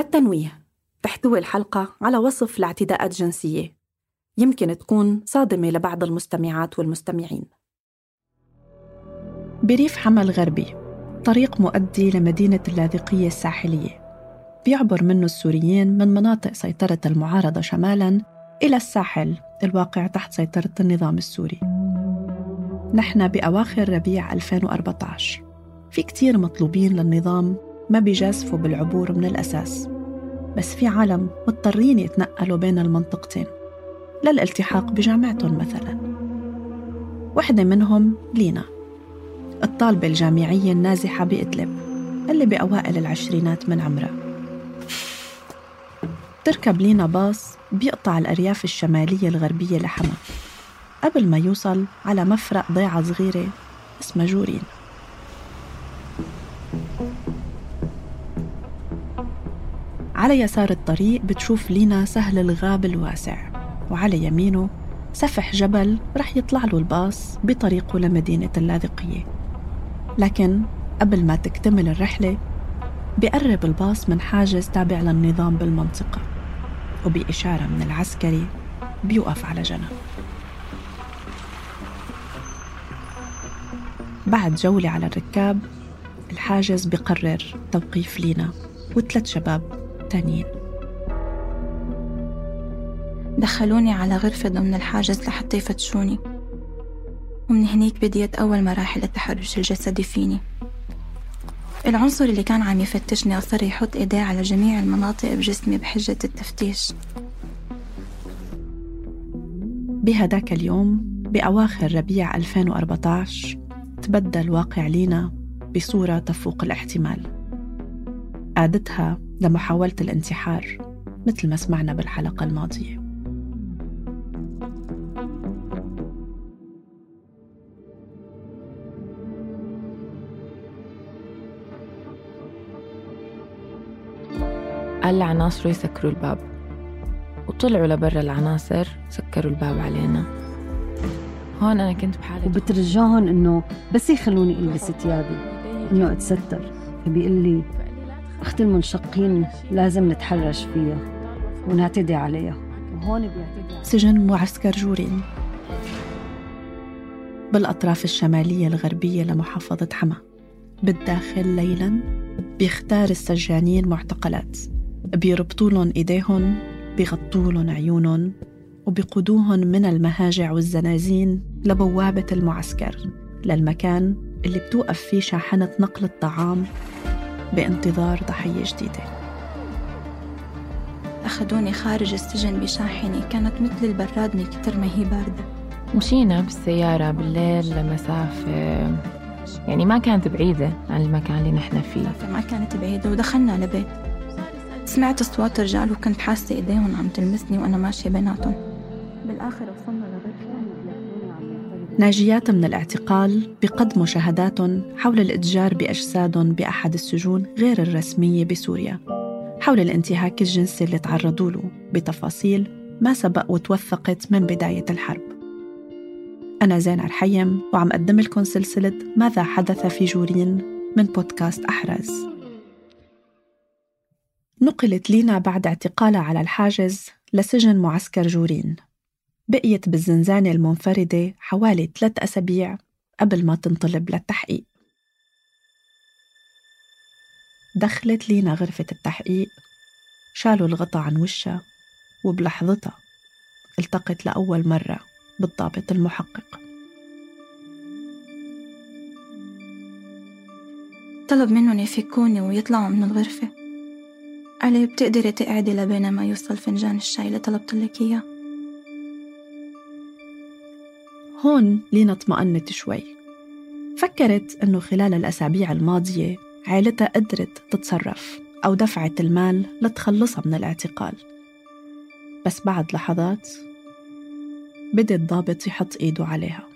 للتنويه. تحتوي الحلقة على وصف لاعتداءات جنسية. يمكن تكون صادمة لبعض المستمعات والمستمعين. بريف حما الغربي طريق مؤدي لمدينة اللاذقية الساحلية. بيعبر منه السوريين من مناطق سيطرة المعارضة شمالاً إلى الساحل الواقع تحت سيطرة النظام السوري. نحن بأواخر ربيع 2014 في كتير مطلوبين للنظام ما بيجازفوا بالعبور من الأساس بس في عالم مضطرين يتنقلوا بين المنطقتين للالتحاق بجامعتهم مثلا. وحدة منهم لينا الطالبة الجامعية النازحة بإدلب اللي بأوائل العشرينات من عمرها. تركب لينا باص بيقطع الأرياف الشمالية الغربية لحما قبل ما يوصل على مفرق ضيعة صغيرة اسمها جورين. على يسار الطريق بتشوف لينا سهل الغاب الواسع وعلى يمينه سفح جبل رح يطلع له الباص بطريقه لمدينة اللاذقية. لكن قبل ما تكتمل الرحلة بقرب الباص من حاجز تابع للنظام بالمنطقة وبإشارة من العسكري بيوقف على جنب. بعد جولة على الركاب الحاجز بقرر توقيف لينا وثلاث شباب تانيين دخلوني على غرفة ضمن الحاجز لحتى يفتشوني. ومن هنيك بديت أول مراحل التحرش الجسدي فيني. العنصر اللي كان عم يفتشني أصر يحط إيديه على جميع المناطق بجسمي بحجة التفتيش. بهداك اليوم بأواخر ربيع 2014 تبدل واقع لينا بصورة تفوق الاحتمال. قادتها لمحاولة الانتحار مثل ما سمعنا بالحلقة الماضية. قال لعناصره يسكروا الباب وطلعوا لبرا العناصر سكروا الباب علينا. هون أنا كنت بحالة وبترجاهم إنه بس يخلوني ألبس ثيابي إنه أتستر. فبيقول لي أختي المنشقين لازم نتحرش فيها ونعتدي عليها. وهون بيعتدي سجن معسكر جورين. بالأطراف الشمالية الغربية لمحافظة حما. بالداخل ليلا بيختار السجانين معتقلات. بيربطوا لهم إيديهم بيغطوا لهم عيونهم وبيقودوهم من المهاجع والزنازين لبوابة المعسكر للمكان اللي بتوقف فيه شاحنة نقل الطعام بانتظار ضحية جديدة. أخذوني خارج السجن بشاحنة كانت مثل البراد من كتر ما هي باردة. مشينا بالسيارة بالليل لمسافة يعني ما كانت بعيدة عن المكان اللي نحن فيه. ما كانت بعيدة ودخلنا لبيت. سمعت أصوات رجال وكنت حاسة إيديهم عم تلمسني وأنا ماشية بيناتهم. بالآخر وصلنا لغرفة ناجيات من الاعتقال بقدموا شهاداتهم حول الإتجار بأجسادهم بأحد السجون غير الرسمية بسوريا حول الانتهاك الجنسي اللي تعرضوا له بتفاصيل ما سبق وتوثقت من بداية الحرب. أنا زينة الحيم وعم أقدم لكم سلسلة ماذا حدث في جورين من بودكاست أحراز. نقلت لينا بعد اعتقالها على الحاجز لسجن معسكر جورين. بقيت بالزنزانة المنفردة حوالي ثلاث أسابيع قبل ما تنطلب للتحقيق. دخلت لينا غرفة التحقيق شالوا الغطا عن وشها وبلحظتها التقت لأول مرة بالضابط المحقق. طلب منهم يفكوني ويطلعوا من الغرفة. قال بتقدري تقعدي لبين ما يوصل فنجان الشاي اللي طلبت لك إياه؟ هون لينا اطمأنت شوي. فكرت أنه خلال الأسابيع الماضية عائلتها قدرت تتصرف أو دفعت المال لتخلصها من الاعتقال. بس بعد لحظات بدأ الضابط يحط إيده عليها.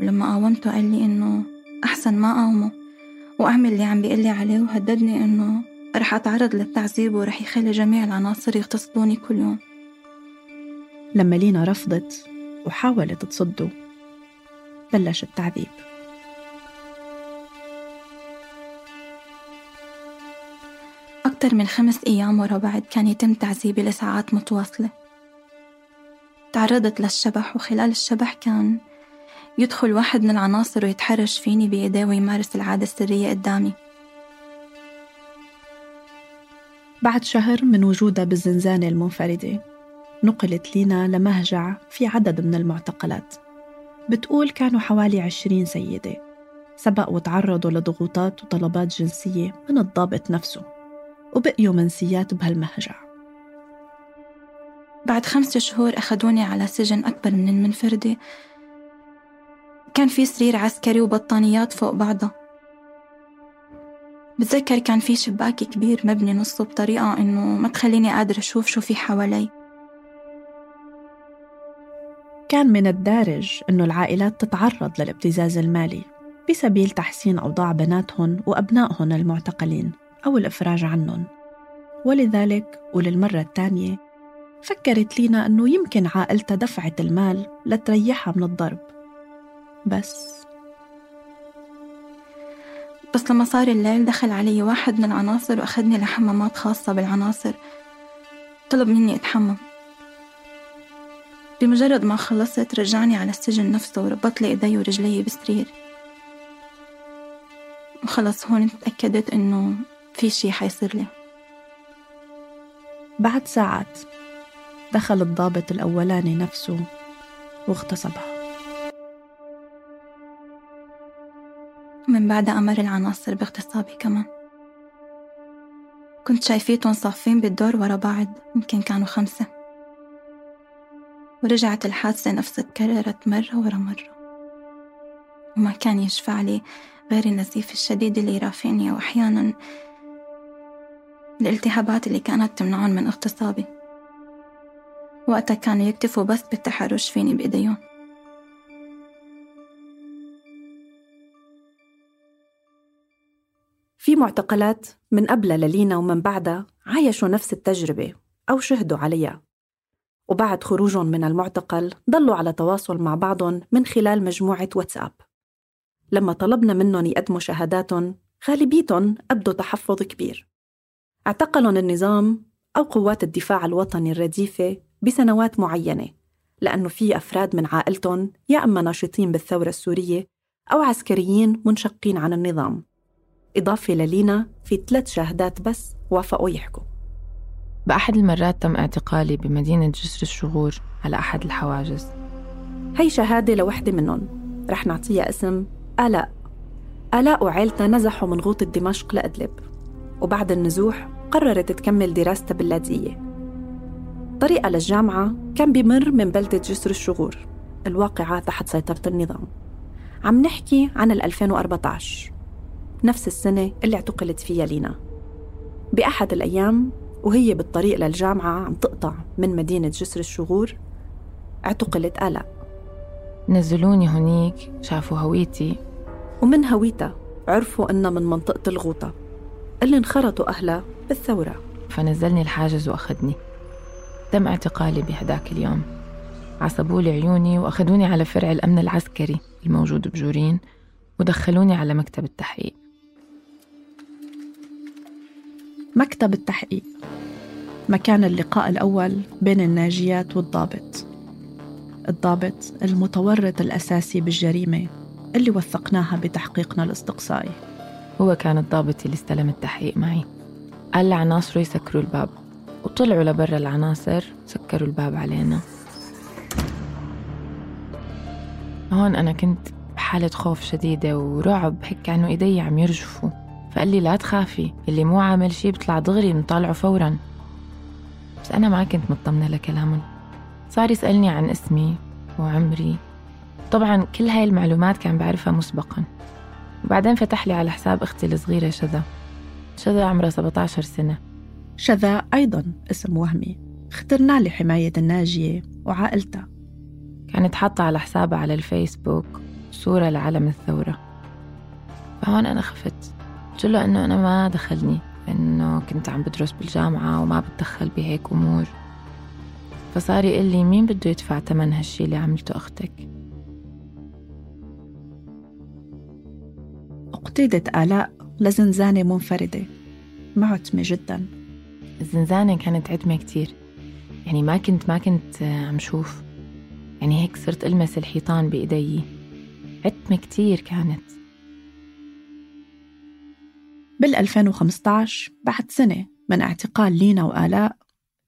ولما قاومته قال لي إنه أحسن ما قاومه وأعمل اللي عم بيقلي عليه وهددني إنه رح أتعرض للتعذيب ورح يخلي جميع العناصر يغتصبوني كل يوم. لما لينا رفضت وحاولت تصده. بلش التعذيب أكثر من خمس أيام ورا بعض كان يتم تعذيبي لساعات متواصلة. تعرضت للشبح وخلال الشبح كان يدخل واحد من العناصر ويتحرش فيني بإيديه ويمارس العادة السرية قدامي. بعد شهر من وجودها بالزنزانة المنفردة. نقلت لينا لمهجع في عدد من المعتقلات. بتقول كانوا حوالي عشرين سيدة سبق وتعرضوا لضغوطات وطلبات جنسية من الضابط نفسه وبقيوا منسيات بهالمهجع. بعد خمسة شهور أخدوني على سجن أكبر من المنفردة. كان في سرير عسكري وبطانيات فوق بعضها. بتذكر كان في شباك كبير مبني نصه بطريقة إنه ما تخليني قادرة أشوف شو في حوالي. كان من الدارج إنه العائلات تتعرض للابتزاز المالي بسبيل تحسين أوضاع بناتهم وأبنائهم المعتقلين أو الإفراج عنهم. ولذلك وللمرة الثانية فكرت لينا أنه يمكن عائلتها دفعت المال لتريحها من الضرب. بس. بس لما صار الليل دخل علي واحد من العناصر وأخذني لحمامات خاصة بالعناصر. طلب مني أتحمم. بمجرد ما خلصت رجعني على السجن نفسه وربط لي إيدي ورجلي بسرير. وخلص هون تأكدت إنه في شي حيصير لي. بعد ساعات دخل الضابط الأولاني نفسه واغتصبها. من بعد أمر العناصر باغتصابي كمان. كنت شايفيتهم صافين بالدور ورا بعض يمكن كانوا خمسة. ورجعت الحادثة نفسها تكررت مرة ورا مرة. وما كان يشفع لي غير النزيف الشديد اللي يرافقني وأحيانا الالتهابات اللي كانت تمنعهم من اغتصابي. وقتها كانوا يكتفوا بس بالتحرش فيني بإيديهم. في معتقلات من قبل للينا ومن بعدها عايشوا نفس التجربة أو شهدوا عليها. وبعد خروجهم من المعتقل ضلوا على تواصل مع بعضهم من خلال مجموعة واتساب. لما طلبنا منهم يقدموا شهاداتهم غالبيتهم أبدوا تحفظ كبير. اعتقلهم النظام أو قوات الدفاع الوطني الرديفة بسنوات معينة لأنه في أفراد من عائلتهم يا أما ناشطين بالثورة السورية أو عسكريين منشقين عن النظام. إضافة للينا في ثلاث شهادات بس وافقوا يحكوا. بأحد المرات تم اعتقالي بمدينة جسر الشغور على أحد الحواجز. هي شهادة لوحدة منهم. رح نعطيها اسم آلاء. آلاء وعيلتها نزحوا من غوطة دمشق لأدلب وبعد النزوح قررت تكمل دراستها باللاذقية طريقها للجامعة كان بمر من بلدة جسر الشغور الواقعة تحت سيطرة النظام. عم نحكي عن 2014 نفس السنة اللي اعتقلت فيها لينا. بأحد الأيام وهي بالطريق للجامعة عم تقطع من مدينة جسر الشغور اعتقلت آلاء. نزلوني هنيك شافوا هويتي. ومن هويتها عرفوا إنها من منطقة الغوطة. اللي انخرطوا أهلها بالثورة. فنزلني الحاجز وأخذني. تم اعتقالي بهداك اليوم. عصبوا لي عيوني وأخذوني على فرع الأمن العسكري الموجود بجورين ودخلوني على مكتب التحقيق. مكتب التحقيق. مكان اللقاء الأول بين الناجيات والضابط. الضابط المتورط الأساسي بالجريمة اللي وثقناها بتحقيقنا الاستقصائي. هو كان الضابط اللي استلم التحقيق معي. قال لعناصره يسكروا الباب. وطلعوا لبرا العناصر سكروا الباب علينا. هون أنا كنت بحالة خوف شديدة ورعب هيك كانوا إيدي عم يرجفوا. فقال لي لا تخافي اللي مو عامل شي بيطلع دغري بنطالعه فورا. بس أنا ما كنت مطمنة لكلامهم صار يسألني عن اسمي وعمري. طبعا كل هاي المعلومات كان بعرفها مسبقا. وبعدين فتح لي على حساب أختي الصغيرة شذا. شذا عمرها 17 سنة. شذا أيضا اسم وهمي. اخترناه لحماية الناجية وعائلتها. كانت حاطة على حسابها على الفيسبوك صورة لعلم الثورة. فهون أنا خفت. قلت له إنه أنا ما دخلني إنه كنت عم بدرس بالجامعة وما بتدخل بهيك أمور. فصار يقول لي مين بده يدفع تمن هالشي اللي عملته أختك؟ اقتيدت آلاء لزنزانة منفردة. معتمة جدا. الزنزانة كانت عتمة كتير. يعني ما كنت ما كنت عم شوف. يعني هيك صرت ألمس الحيطان بإيدي. عتمة كتير كانت. بال 2015 بعد سنة من اعتقال لينا وآلاء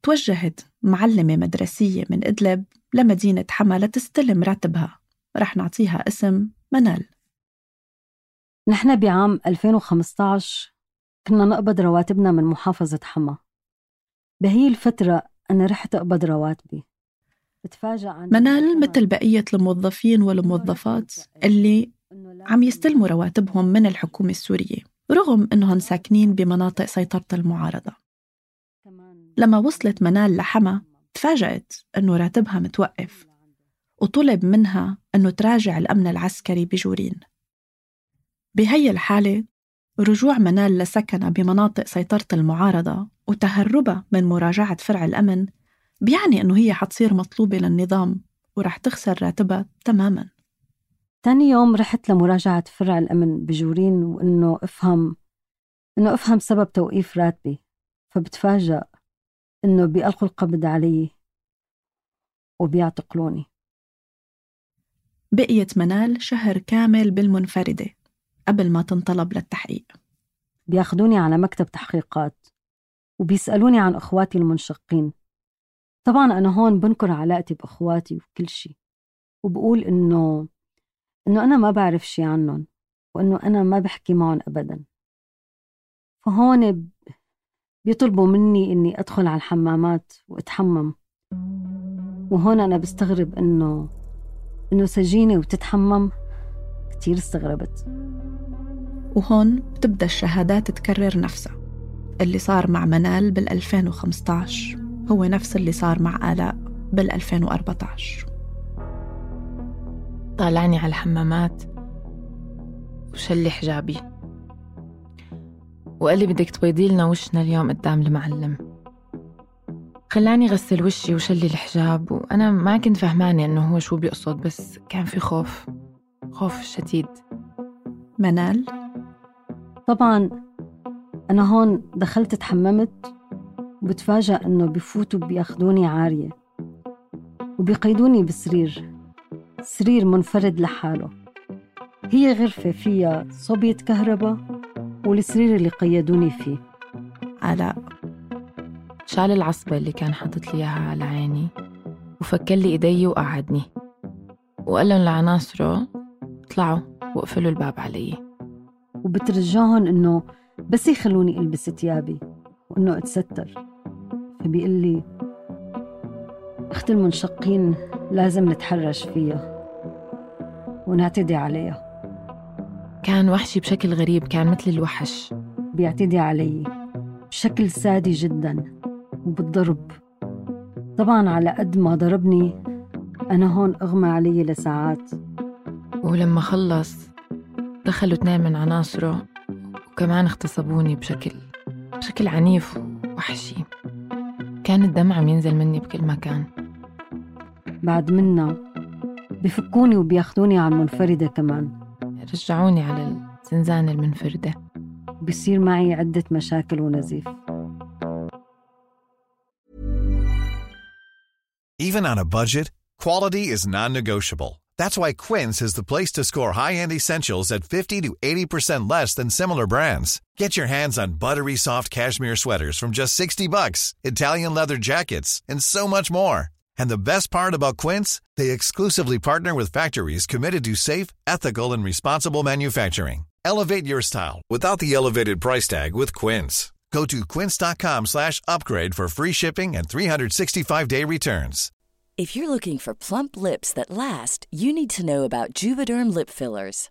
توجهت معلمة مدرسية من إدلب لمدينة حما لتستلم راتبها. رح نعطيها اسم منال. نحن بعام 2015 كنا نقبض رواتبنا من محافظة حما. بهي الفترة أنا رحت أقبض رواتبي. بتفاجأ عن منال مثل بقية الموظفين والموظفات اللي عم يستلموا رواتبهم من الحكومة السورية. رغم أنهم ساكنين بمناطق سيطرة المعارضة. لما وصلت منال لحما تفاجأت أنه راتبها متوقف وطلب منها أنه تراجع الأمن العسكري بجورين. بهي الحالة رجوع منال لسكنها بمناطق سيطرة المعارضة وتهربها من مراجعة فرع الأمن بيعني إنه هي حتصير مطلوبة للنظام ورح تخسر راتبها تماما. تاني يوم رحت لمراجعة فرع الأمن بجورين وإنه أفهم إنه أفهم سبب توقيف راتبي فبتفاجأ إنه بيألقوا القبض علي وبيعتقلوني. بقيت منال شهر كامل بالمنفردة قبل ما تنطلب للتحقيق. بياخدوني على مكتب تحقيقات وبيسألوني عن أخواتي المنشقين. طبعا أنا هون بنكر علاقتي بأخواتي وكل شيء وبقول إنه إنه أنا ما بعرف شي عنهم وإنه أنا ما بحكي معهم أبدا. فهون بيطلبوا مني إني أدخل على الحمامات وأتحمم. وهون أنا بستغرب إنه إنه سجينة وتتحمم. كتير استغربت. وهون بتبدأ الشهادات تكرر نفسها. اللي صار مع منال بال 2015 هو نفس اللي صار مع آلاء بال 2014 طالعني على الحمامات وشلي حجابي. وقال لي بدك تبيضي لنا وشنا اليوم قدام المعلم. خلاني غسل وشي وشلي الحجاب وأنا ما كنت فهمانة إنه هو شو بيقصد بس كان في خوف خوف شديد. منال؟ طبعا أنا هون دخلت تحممت وبتفاجأ إنه بفوتوا بياخدوني عارية وبيقيدوني بسرير. سرير منفرد لحاله. هي غرفة فيها صبية كهرباء والسرير اللي قيدوني فيه. علاء شال العصبة اللي كان حاطط لي إياها على عيني وفكر لي إيدي وقعدني. وقال لهم لعناصره اطلعوا وقفلوا الباب علي. وبترجاهم إنه بس يخلوني ألبس ثيابي وإنه أتستر. فبيقول لي أخت المنشقين لازم نتحرش فيها. ونعتدي عليها. كان وحشي بشكل غريب كان مثل الوحش. بيعتدي علي بشكل سادي جدا وبالضرب. طبعا على قد ما ضربني أنا هون أغمى علي لساعات. ولما خلص دخلوا اثنين من عناصره وكمان اغتصبوني بشكل بشكل عنيف ووحشي. كان الدم عم ينزل مني بكل مكان. بعد منا بفكوني وبياخدوني على المنفردة كمان رجعوني على الزنزانة المنفردة بصير معي عدة مشاكل ونزيف Even on a budget, quality is non-negotiable. That's why Quince is the place to score high-end essentials at 50 to 80% less than similar brands. Get your hands on buttery soft cashmere sweaters from just 60 bucks, Italian leather jackets, and so much more. And the best part about Quince, they exclusively partner with factories committed to safe, ethical, and responsible manufacturing. Elevate your style without the elevated price tag with Quince. Go to quince.com slash upgrade for free shipping and 365-day returns. If you're looking for plump lips that last, you need to know about Juvederm lip fillers.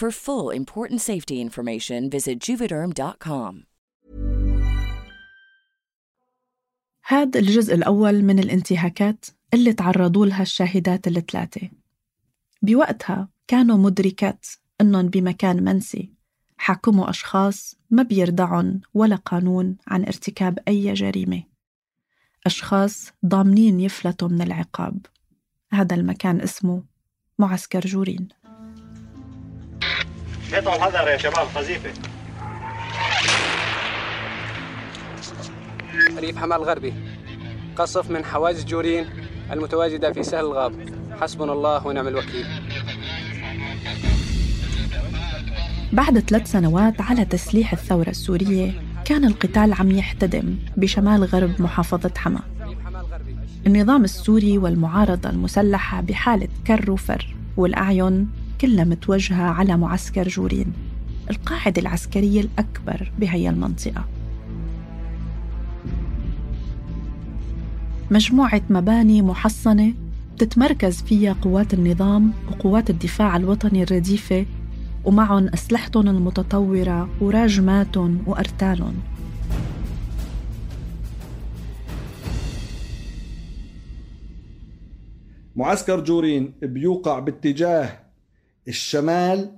For full important safety information, visit juvederm.com. هذا الجزء الأول من الانتهاكات اللي تعرضوا لها الشاهدات الثلاثة. بوقتها كانوا مدركات أنهم بمكان منسي حاكموا أشخاص ما بيردعن ولا قانون عن ارتكاب أي جريمة. أشخاص ضامنين يفلتوا من العقاب. هذا المكان اسمه معسكر جورين. قطعوا الحذر يا شباب قذيفة ريف حمال الغربي. قصف من حواجز جورين المتواجدة في سهل الغاب. حسبنا الله ونعم الوكيل. بعد ثلاث سنوات على تسليح الثورة السورية كان القتال عم يحتدم بشمال غرب محافظة حما النظام السوري والمعارضة المسلحة بحالة كر وفر والأعين كلها متوجهة على معسكر جورين القاعدة العسكرية الأكبر بهي المنطقة. مجموعة مباني محصنة تتمركز فيها قوات النظام وقوات الدفاع الوطني الرديفة ومعهم أسلحتهم المتطورة وراجماتهم وأرتالهم. معسكر جورين بيوقع باتجاه الشمال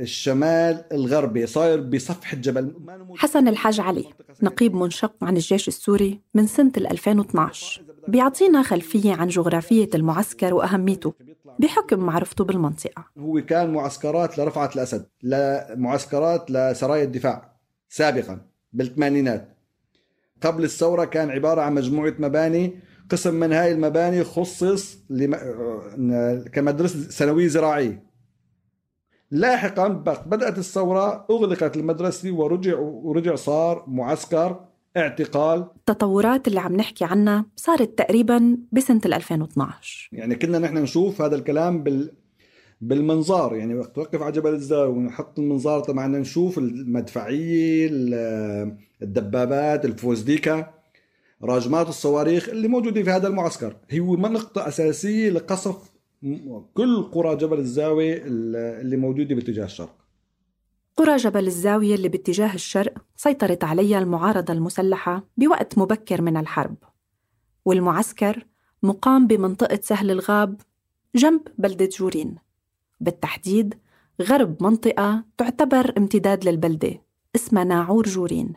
الشمال الغربي صاير بصفحة جبل حسن الحاج علي نقيب منشق عن الجيش السوري من سنة 2012 بيعطينا خلفية عن جغرافية المعسكر وأهميته بحكم معرفته بالمنطقة. هو كان معسكرات لرفعة الأسد لمعسكرات لسرايا الدفاع سابقا بالثمانينات. قبل الثورة كان عبارة عن مجموعة مباني قسم من هاي المباني خصص لم... كمدرسة ثانوية زراعية. لاحقا بدأت الثورة أغلقت المدرسة ورجع ورجع صار معسكر اعتقال. التطورات اللي عم نحكي عنها صارت تقريبا بسنة 2012 يعني كنا نحن نشوف هذا الكلام بال بالمنظار. يعني وقت توقف على جبل الزاوية ونحط المنظار طبعا نشوف المدفعية الدبابات الفوزديكا راجمات الصواريخ اللي موجودة في هذا المعسكر. هي نقطة أساسية لقصف كل قرى جبل الزاوية اللي موجودة باتجاه الشرق. قرى جبل الزاوية اللي باتجاه الشرق سيطرت عليها المعارضة المسلحة بوقت مبكر من الحرب. والمعسكر مقام بمنطقة سهل الغاب جنب بلدة جورين. بالتحديد غرب منطقة تعتبر امتداد للبلدة اسمها ناعور جورين.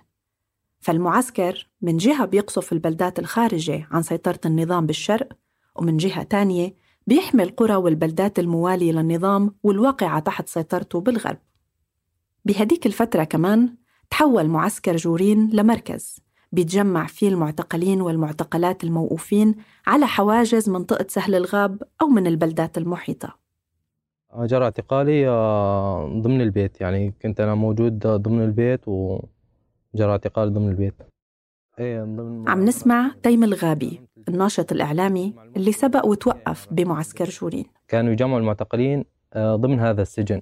فالمعسكر من جهة بيقصف البلدات الخارجة عن سيطرة النظام بالشرق ومن جهة تانية بيحمي القرى والبلدات الموالية للنظام والواقعة تحت سيطرته بالغرب. بهديك الفترة كمان تحول معسكر جورين لمركز بيتجمع فيه المعتقلين والمعتقلات الموقوفين على حواجز منطقة سهل الغاب أو من البلدات المحيطة. جرى اعتقالي ضمن البيت. يعني كنت أنا موجود ضمن البيت وجرى اعتقالي ضمن البيت. عم نسمع تيم الغابي الناشط الإعلامي اللي سبق وتوقف بمعسكر جورين كانوا يجمعوا المعتقلين آه، ضمن هذا السجن.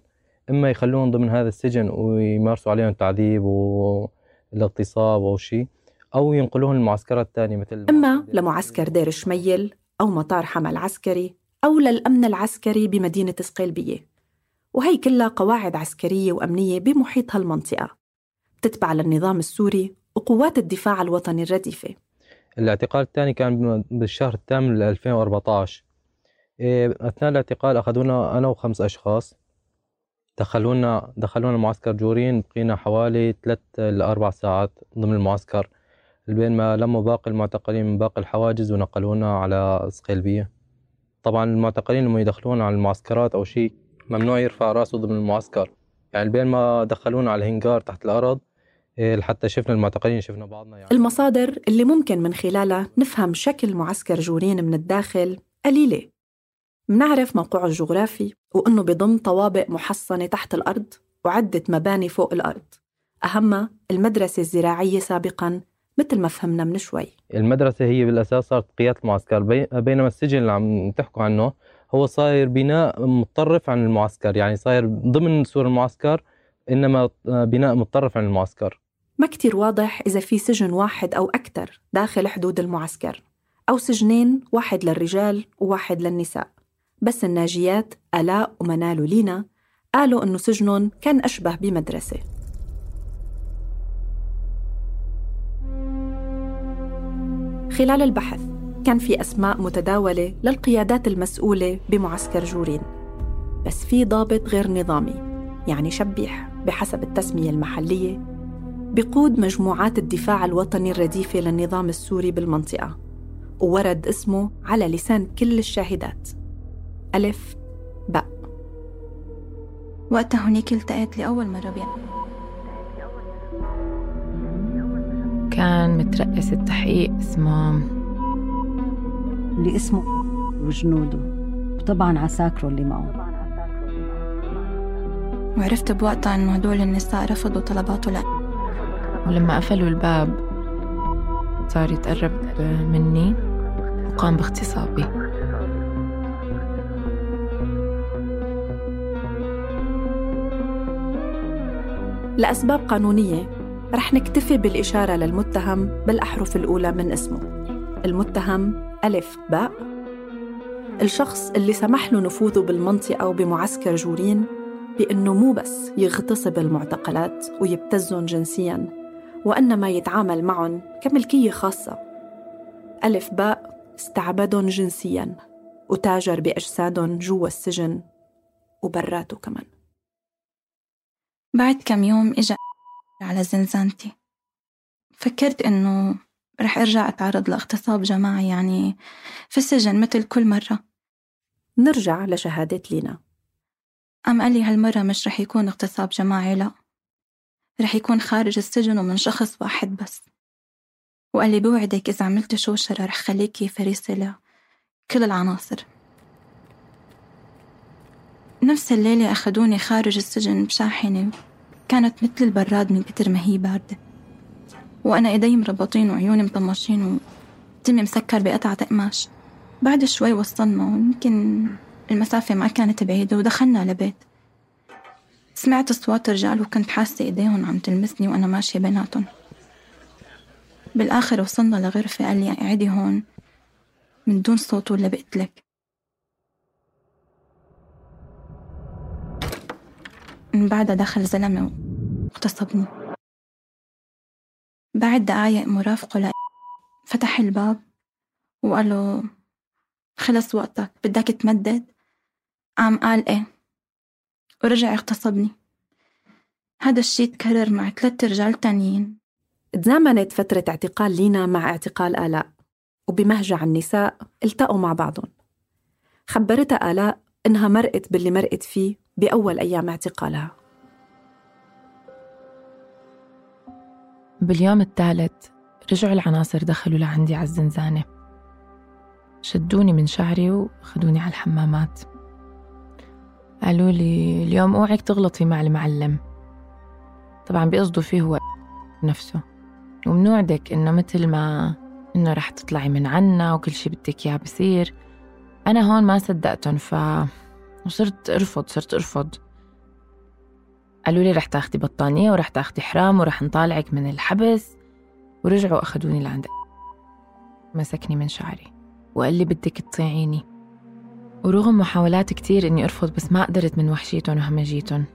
إما يخلون ضمن هذا السجن ويمارسوا عليهم تعذيب والاغتصاب أو شيء أو ينقلوهم للمعسكرات الثانية مثل إما لمعسكر دير شميل أو مطار حمل عسكري أو للأمن العسكري بمدينة سقيلبية. وهي كلها قواعد عسكرية وأمنية بمحيط هالمنطقة بتتبع للنظام السوري وقوات الدفاع الوطني الرديفة. الاعتقال الثاني كان بالشهر الثامن 2014 إيه، أثناء الاعتقال أخذونا أنا وخمس أشخاص. دخلونا دخلونا معسكر جورين بقينا حوالي ثلاث لأربع ساعات ضمن المعسكر. لبين ما لموا باقي المعتقلين من باقي الحواجز ونقلونا على صقيلبية طبعا المعتقلين لما يدخلون على المعسكرات أو شيء ممنوع يرفع راسه ضمن المعسكر. يعني بين ما دخلونا على الهنجار تحت الأرض إيه، لحتى شفنا المعتقلين شفنا بعضنا يعني. المصادر اللي ممكن من خلالها نفهم شكل معسكر جورين من الداخل قليلة. منعرف موقعه الجغرافي وإنه بضم طوابق محصنة تحت الأرض وعدة مباني فوق الأرض. أهمها المدرسة الزراعية سابقاً مثل ما فهمنا من شوي. المدرسة هي بالأساس صارت قيادة المعسكر بي- بينما السجن اللي عم تحكوا عنه هو صاير بناء متطرف عن المعسكر يعني صاير ضمن سور المعسكر إنما بناء متطرف عن المعسكر. ما كتير واضح إذا في سجن واحد أو أكثر داخل حدود المعسكر أو سجنين واحد للرجال وواحد للنساء. بس الناجيات آلاء ومنال ولينا قالوا إنه سجنهم كان أشبه بمدرسة. خلال البحث كان في أسماء متداولة للقيادات المسؤولة بمعسكر جورين. بس في ضابط غير نظامي يعني شبيح بحسب التسمية المحلية بقود مجموعات الدفاع الوطني الرديفة للنظام السوري بالمنطقة وورد اسمه على لسان كل الشاهدات. ألف باء. وقتها هنيك التقيت لأول مرة بي كان مترأس التحقيق اسمه اللي اسمه وجنوده. وطبعا عساكره اللي معه. وعرفت بوقتها إنه هدول النساء رفضوا طلباته لأ ولما قفلوا الباب صار يتقرب مني وقام باغتصابي لأسباب قانونية رح نكتفي بالإشارة للمتهم بالأحرف الأولى من اسمه. المتهم ألف باء. الشخص اللي سمح له نفوذه بالمنطقة وبمعسكر جورين بأنه مو بس يغتصب المعتقلات ويبتزهم جنسياً. وإنما يتعامل معهم كملكية خاصة. ألف باء استعبدهم جنسياً. وتاجر بأجسادهم جوا السجن. وبراته كمان. بعد كم يوم إجا على زنزانتي. فكرت إنه رح أرجع أتعرض لاغتصاب جماعي يعني في السجن مثل كل مرة. نرجع لشهادة لينا. قام قال لي هالمرة مش رح يكون اغتصاب جماعي لا. رح يكون خارج السجن ومن شخص واحد بس. وقال لي بوعدك إذا عملت شوشرة رح خليكي فريسة لكل العناصر. نفس الليلة أخدوني خارج السجن بشاحنة كانت مثل البراد من كتر ما هي باردة. وأنا إيدي مربطين وعيوني مطمشين وتمي مسكر بقطعة قماش. بعد شوي وصلنا ويمكن المسافة ما كانت بعيدة ودخلنا لبيت. سمعت أصوات رجال وكنت حاسة إيديهم عم تلمسني وأنا ماشية بيناتهم. بالآخر وصلنا لغرفة قال لي اقعدي هون من دون صوت ولا بقتلك. من بعدها دخل زلمة واغتصبني. بعد دقايق مرافقه ل فتح الباب وقال له خلص وقتك بدك تمدد؟ قام قال إيه؟ ورجع اغتصبني هذا الشي تكرر مع ثلاث رجال تانيين. تزامنت فترة اعتقال لينا مع اعتقال آلاء وبمهجع النساء التقوا مع بعضهم. خبرتها آلاء إنها مرقت باللي مرقت فيه بأول أيام اعتقالها. باليوم الثالث رجعوا العناصر دخلوا لعندي على الزنزانة. شدوني من شعري وخدوني على الحمامات. قالوا لي اليوم أوعك تغلطي مع المعلم. طبعا بيقصدوا فيه هو نفسه. ومنوعدك إنه مثل ما إنه رح تطلعي من عنا وكل شي بدك إياه بصير أنا هون ما صدقتهم ف وصرت أرفض صرت أرفض. قالوا لي رح تاخدي بطانية ورح تاخدي حرام ورح نطالعك من الحبس. ورجعوا أخدوني لعند مسكني من شعري. وقال لي بدك تطيعيني. ورغم محاولات كتير إني أرفض بس ما قدرت من وحشيتهم وهمجيتهم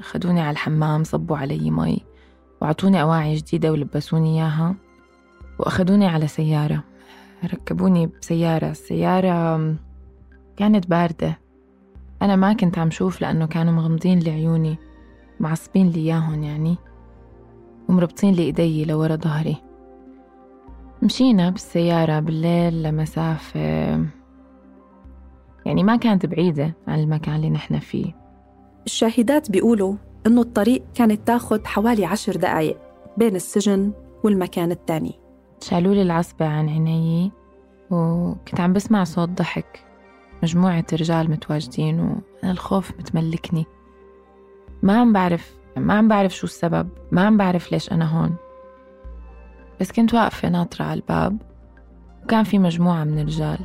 أخدوني على الحمام صبوا علي مي وعطوني أواعي جديدة ولبسوني إياها وأخدوني على سيارة. ركبوني بسيارة. السيارة كانت باردة. أنا ما كنت عم شوف لأنه كانوا مغمضين لي عيوني معصبين لي إياهم يعني ومربطين لي إيدي لورا ظهري. مشينا بالسيارة بالليل لمسافة يعني ما كانت بعيدة عن المكان اللي نحن فيه. الشاهدات بيقولوا إنه الطريق كانت تاخد حوالي عشر دقايق بين السجن والمكان التاني. شالوا لي العصبة عن عيني وكنت عم بسمع صوت ضحك. مجموعة رجال متواجدين وأنا الخوف متملكني. ما عم بعرف ما عم بعرف شو السبب ما عم بعرف ليش أنا هون. بس كنت واقفة ناطرة على الباب وكان في مجموعة من الرجال.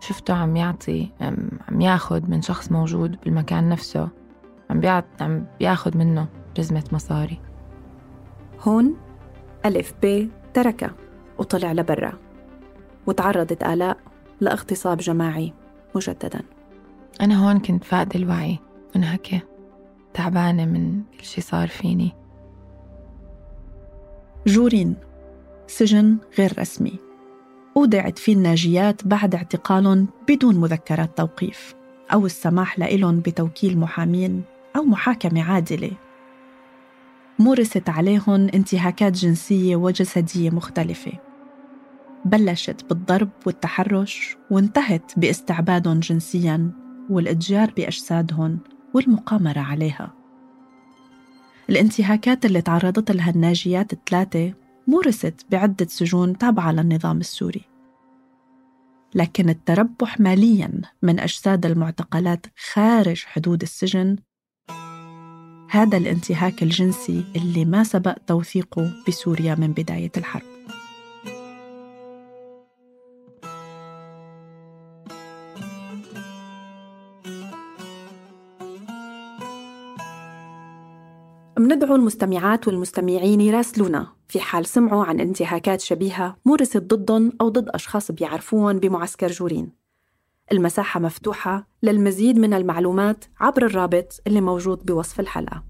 شفته عم يعطي عم ياخد من شخص موجود بالمكان نفسه. عم بيعط عم بياخد منه جزمة مصاري. هون ألف ب تركها وطلع لبرا. وتعرضت آلاء لاغتصاب جماعي مجددا. أنا هون كنت فاقدة الوعي. منهكة. تعبانة من كل شي صار فيني. جورين. سجن غير رسمي. أودعت فيه الناجيات بعد اعتقالهم بدون مذكرات توقيف أو السماح لإلهم بتوكيل محامين أو محاكمة عادلة. مورست عليهم انتهاكات جنسية وجسدية مختلفة. بلشت بالضرب والتحرش وانتهت باستعبادهم جنسيا والإتجار بأجسادهم والمقامرة عليها. الانتهاكات اللي تعرضت لها الناجيات الثلاثة مورست بعدة سجون تابعة للنظام السوري. لكن التربح ماليا من أجساد المعتقلات خارج حدود السجن هذا الانتهاك الجنسي اللي ما سبق توثيقه بسوريا من بداية الحرب. مندعو المستمعات والمستمعين يراسلونا في حال سمعوا عن انتهاكات شبيهة مورست ضدهم أو ضد أشخاص بيعرفوهم بمعسكر جورين. المساحة مفتوحة للمزيد من المعلومات عبر الرابط اللي موجود بوصف الحلقة.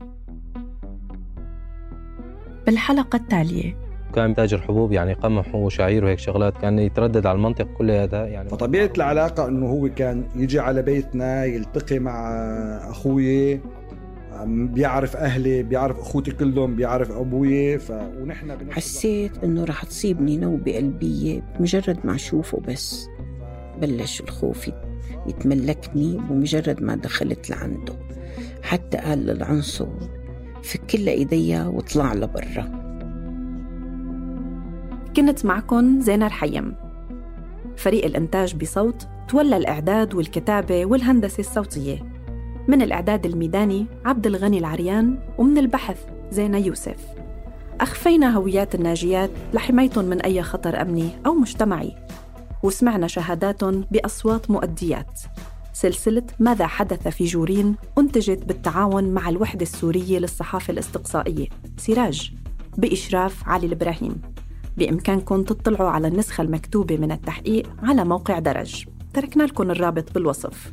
بالحلقة التالية. كان تاجر حبوب يعني قمح وشعير وهيك شغلات كان يتردد على المنطقة كلها هذا يعني. فطبيعة العلاقة إنه هو كان يجي على بيتنا يلتقي مع أخوي بيعرف أهلي بيعرف أخوتي كلهم بيعرف أبوي ف... ونحن حسيت إنه رح تصيبني نوبه قلبيه بمجرد ما أشوفه بس. بلش الخوف يتملكني بمجرد ما دخلت لعنده. حتى قال للعنصر فك لها ايديا واطلع لبرا. كنت معكم زينة رحيم فريق الإنتاج بصوت تولى الإعداد والكتابة والهندسة الصوتية. من الإعداد الميداني عبد الغني العريان ومن البحث زينة يوسف. أخفينا هويات الناجيات لحمايتهم من أي خطر أمني أو مجتمعي. وسمعنا شهاداتهم بأصوات مؤديات. سلسلة ماذا حدث في جورين أنتجت بالتعاون مع الوحدة السورية للصحافة الاستقصائية سراج بإشراف علي الإبراهيم. بإمكانكم تطلعوا على النسخة المكتوبة من التحقيق على موقع درج. تركنا لكم الرابط بالوصف.